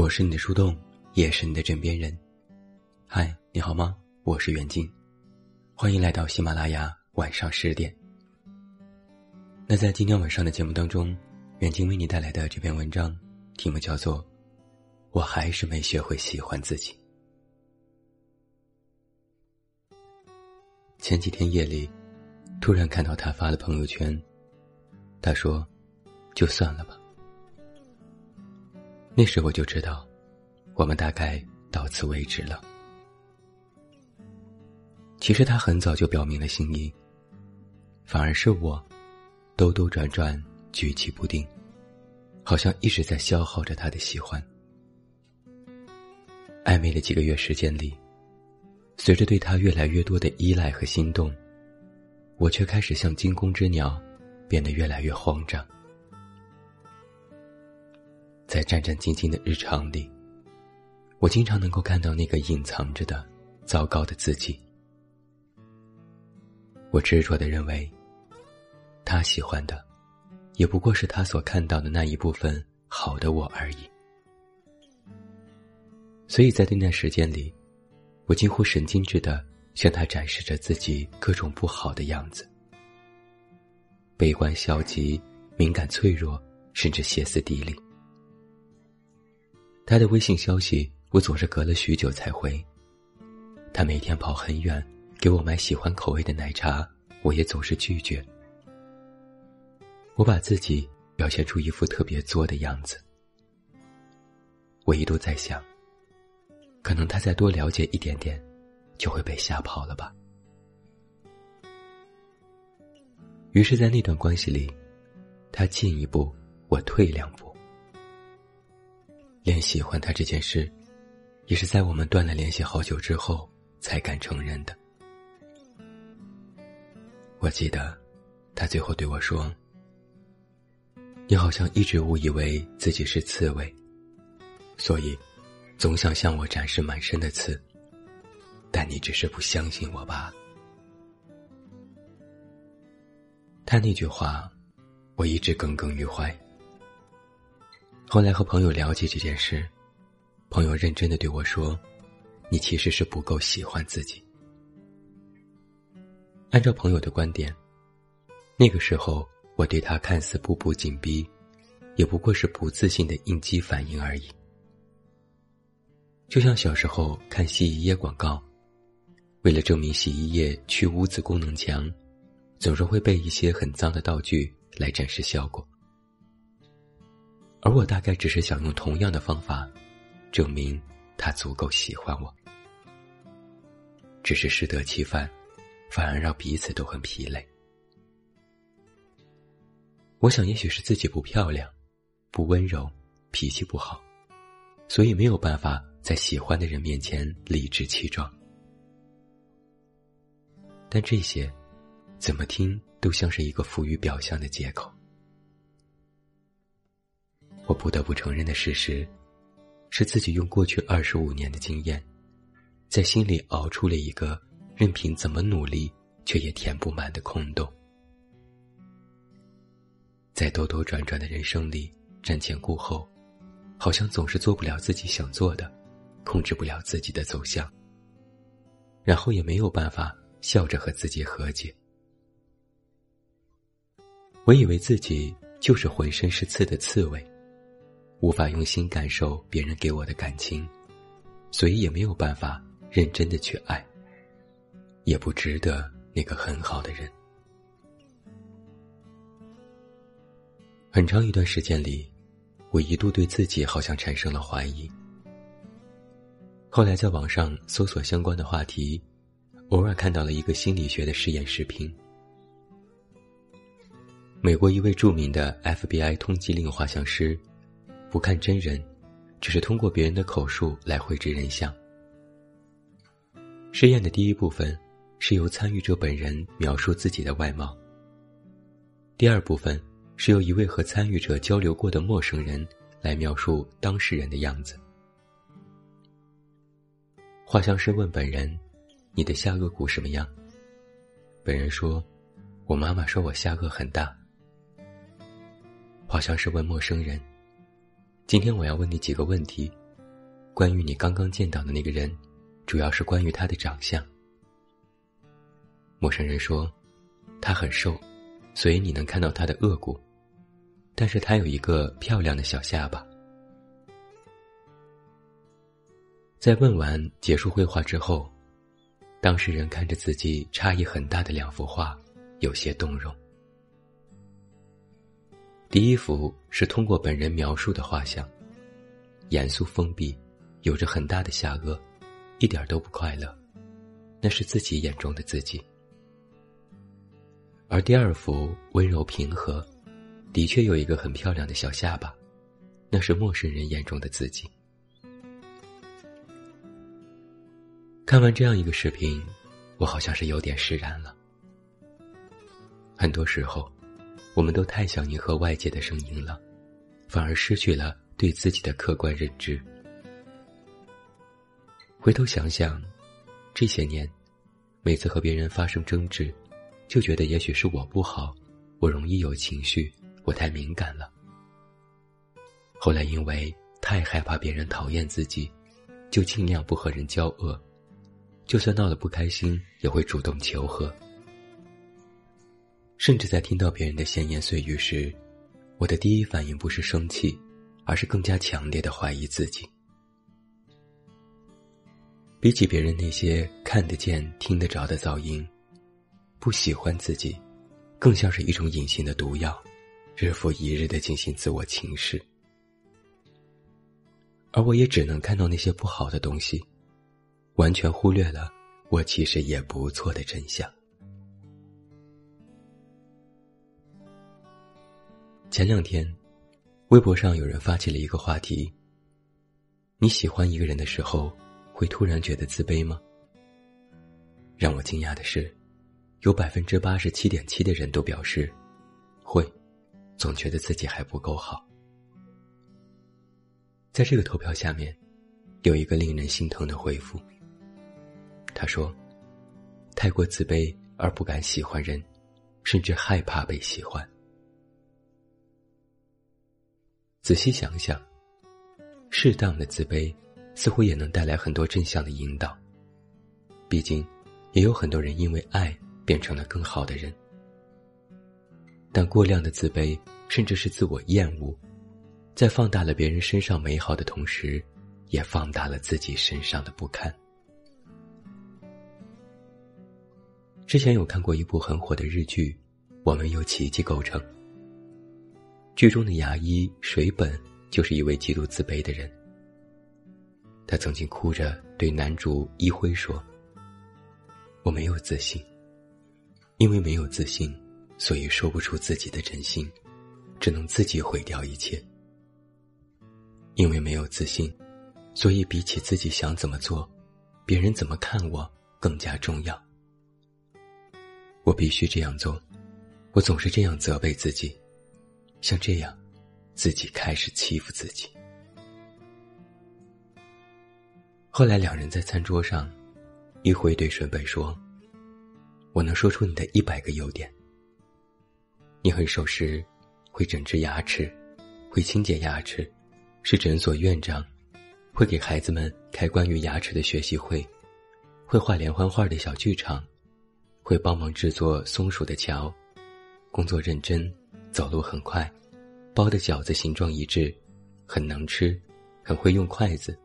我是你的树洞，也是你的枕边人。嗨，你好吗？我是袁静，欢迎来到喜马拉雅晚上十点。那在今天晚上的节目当中，远近为你带来的这篇文章，题目叫做《我还是没学会喜欢自己》。前几天夜里，突然看到他发了朋友圈，他说：“就算了吧。”那时我就知道，我们大概到此为止了。其实他很早就表明了心意，反而是我。兜兜转转，举棋不定，好像一直在消耗着他的喜欢。暧昧的几个月时间里，随着对他越来越多的依赖和心动，我却开始像惊弓之鸟，变得越来越慌张。在战战兢兢的日常里，我经常能够看到那个隐藏着的糟糕的自己。我执着的认为。他喜欢的，也不过是他所看到的那一部分好的我而已。所以在那段时间里，我近乎神经质的向他展示着自己各种不好的样子：悲观、消极、敏感、脆弱，甚至歇斯底里。他的微信消息，我总是隔了许久才回；他每天跑很远给我买喜欢口味的奶茶，我也总是拒绝。我把自己表现出一副特别作的样子。我一度在想，可能他再多了解一点点，就会被吓跑了吧。于是，在那段关系里，他进一步，我退两步。连喜欢他这件事，也是在我们断了联系好久之后才敢承认的。我记得，他最后对我说。你好像一直误以为自己是刺猬，所以总想向我展示满身的刺。但你只是不相信我吧？他那句话，我一直耿耿于怀。后来和朋友聊起这件事，朋友认真的对我说：“你其实是不够喜欢自己。”按照朋友的观点，那个时候。我对他看似步步紧逼，也不过是不自信的应激反应而已。就像小时候看洗衣液广告，为了证明洗衣液去污渍功能强，总是会备一些很脏的道具来展示效果。而我大概只是想用同样的方法，证明他足够喜欢我。只是适得其反，反而让彼此都很疲累。我想，也许是自己不漂亮，不温柔，脾气不好，所以没有办法在喜欢的人面前理直气壮。但这些，怎么听都像是一个浮于表象的借口。我不得不承认的事实，是自己用过去二十五年的经验，在心里熬出了一个任凭怎么努力却也填不满的空洞。在兜兜转转的人生里，瞻前顾后，好像总是做不了自己想做的，控制不了自己的走向。然后也没有办法笑着和自己和解。我以为自己就是浑身是刺的刺猬，无法用心感受别人给我的感情，所以也没有办法认真的去爱，也不值得那个很好的人。很长一段时间里，我一度对自己好像产生了怀疑。后来在网上搜索相关的话题，偶尔看到了一个心理学的实验视频。美国一位著名的 FBI 通缉令画像师，不看真人，只是通过别人的口述来绘制人像。试验的第一部分是由参与者本人描述自己的外貌。第二部分。是由一位和参与者交流过的陌生人来描述当事人的样子。画像师问本人：“你的下颚骨什么样？”本人说：“我妈妈说我下颚很大。”画像师问陌生人：“今天我要问你几个问题，关于你刚刚见到的那个人，主要是关于他的长相。陌生人说，他很瘦，所以你能看到他的颚骨，但是他有一个漂亮的小下巴。在问完结束绘画之后，当事人看着自己差异很大的两幅画，有些动容。第一幅是通过本人描述的画像，严肃封闭，有着很大的下颚，一点都不快乐，那是自己眼中的自己。而第二幅温柔平和，的确有一个很漂亮的小下巴，那是陌生人眼中的自己。看完这样一个视频，我好像是有点释然了。很多时候。我们都太想迎合外界的声音了，反而失去了对自己的客观认知。回头想想，这些年，每次和别人发生争执，就觉得也许是我不好，我容易有情绪，我太敏感了。后来因为太害怕别人讨厌自己，就尽量不和人交恶，就算闹得不开心，也会主动求和。甚至在听到别人的闲言碎语时，我的第一反应不是生气，而是更加强烈的怀疑自己。比起别人那些看得见、听得着的噪音，不喜欢自己，更像是一种隐形的毒药，日复一日的进行自我侵蚀。而我也只能看到那些不好的东西，完全忽略了我其实也不错的真相。前两天，微博上有人发起了一个话题：你喜欢一个人的时候，会突然觉得自卑吗？让我惊讶的是，有百分之八十七点七的人都表示会，总觉得自己还不够好。在这个投票下面，有一个令人心疼的回复。他说：“太过自卑而不敢喜欢人，甚至害怕被喜欢。”仔细想想，适当的自卑，似乎也能带来很多正向的引导。毕竟，也有很多人因为爱变成了更好的人。但过量的自卑，甚至是自我厌恶，在放大了别人身上美好的同时，也放大了自己身上的不堪。之前有看过一部很火的日剧，《我们由奇迹构成》。剧中的牙医水本就是一位极度自卑的人。他曾经哭着对男主一辉说：“我没有自信，因为没有自信，所以说不出自己的真心，只能自己毁掉一切。因为没有自信，所以比起自己想怎么做，别人怎么看我更加重要。我必须这样做，我总是这样责备自己。”像这样，自己开始欺负自己。后来两人在餐桌上，一辉对顺北说：“我能说出你的一百个优点。你很守时，会整治牙齿，会清洁牙齿，是诊所院长，会给孩子们开关于牙齿的学习会，会画连环画的小剧场，会帮忙制作松鼠的桥，工作认真。”走路很快，包的饺子形状一致，很能吃，很会用筷子，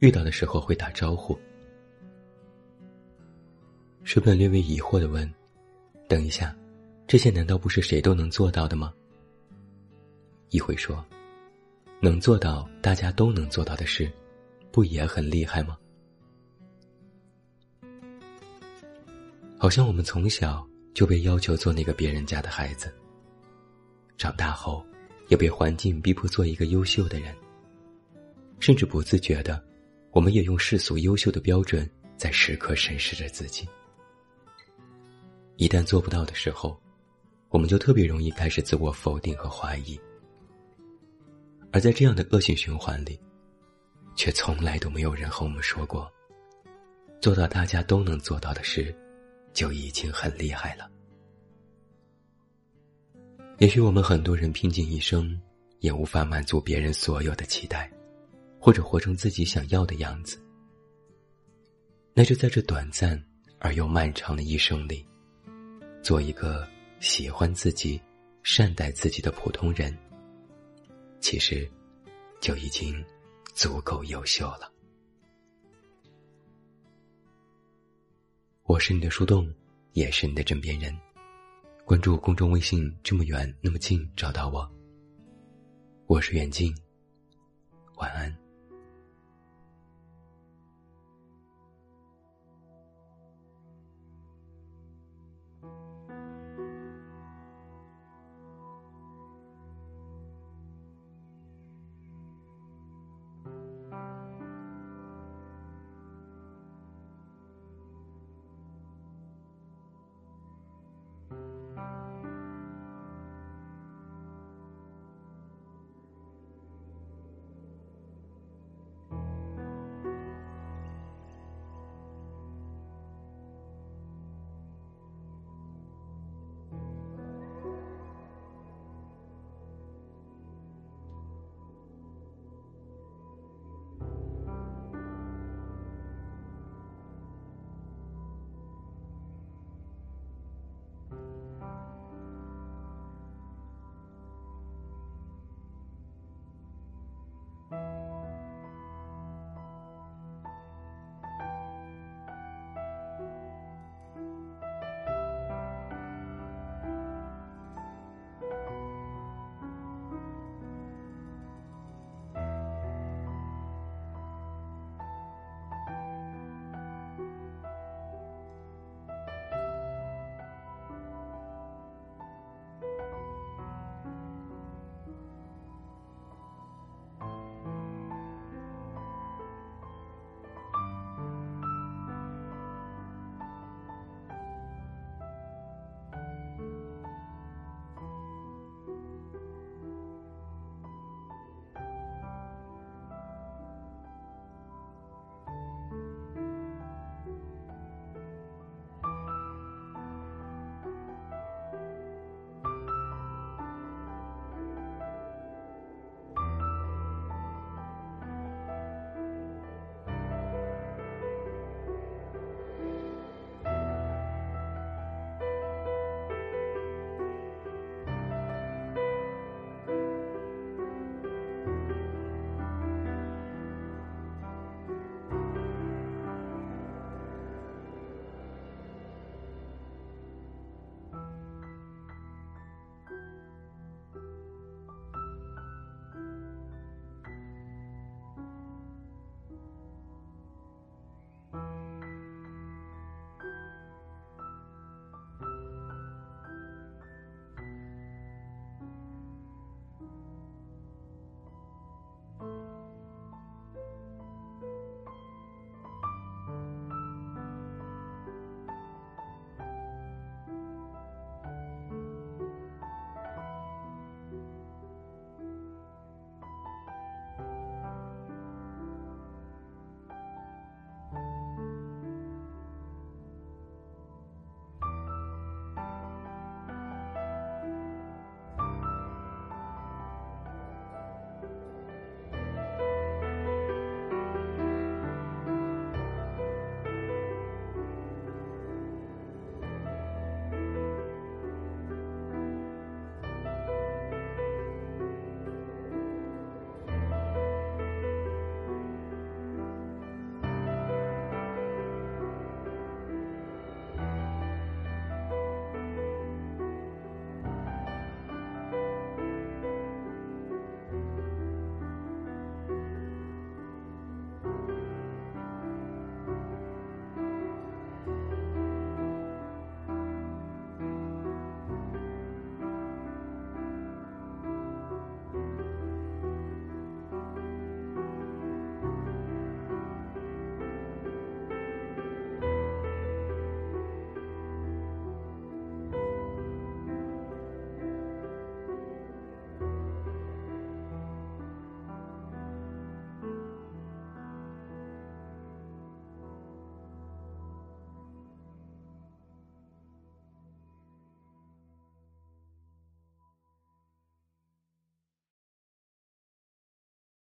遇到的时候会打招呼。水本略微疑惑的问：“等一下，这些难道不是谁都能做到的吗？”一辉说：“能做到大家都能做到的事，不也很厉害吗？”好像我们从小就被要求做那个别人家的孩子。长大后，也被环境逼迫做一个优秀的人。甚至不自觉的，我们也用世俗优秀的标准在时刻审视着自己。一旦做不到的时候，我们就特别容易开始自我否定和怀疑。而在这样的恶性循环里，却从来都没有人和我们说过，做到大家都能做到的事，就已经很厉害了。也许我们很多人拼尽一生，也无法满足别人所有的期待，或者活成自己想要的样子，那就在这短暂而又漫长的一生里，做一个喜欢自己、善待自己的普通人，其实就已经足够优秀了。我是你的树洞，也是你的枕边人。关注公众微信，这么远那么近，找到我。我是远近，晚安。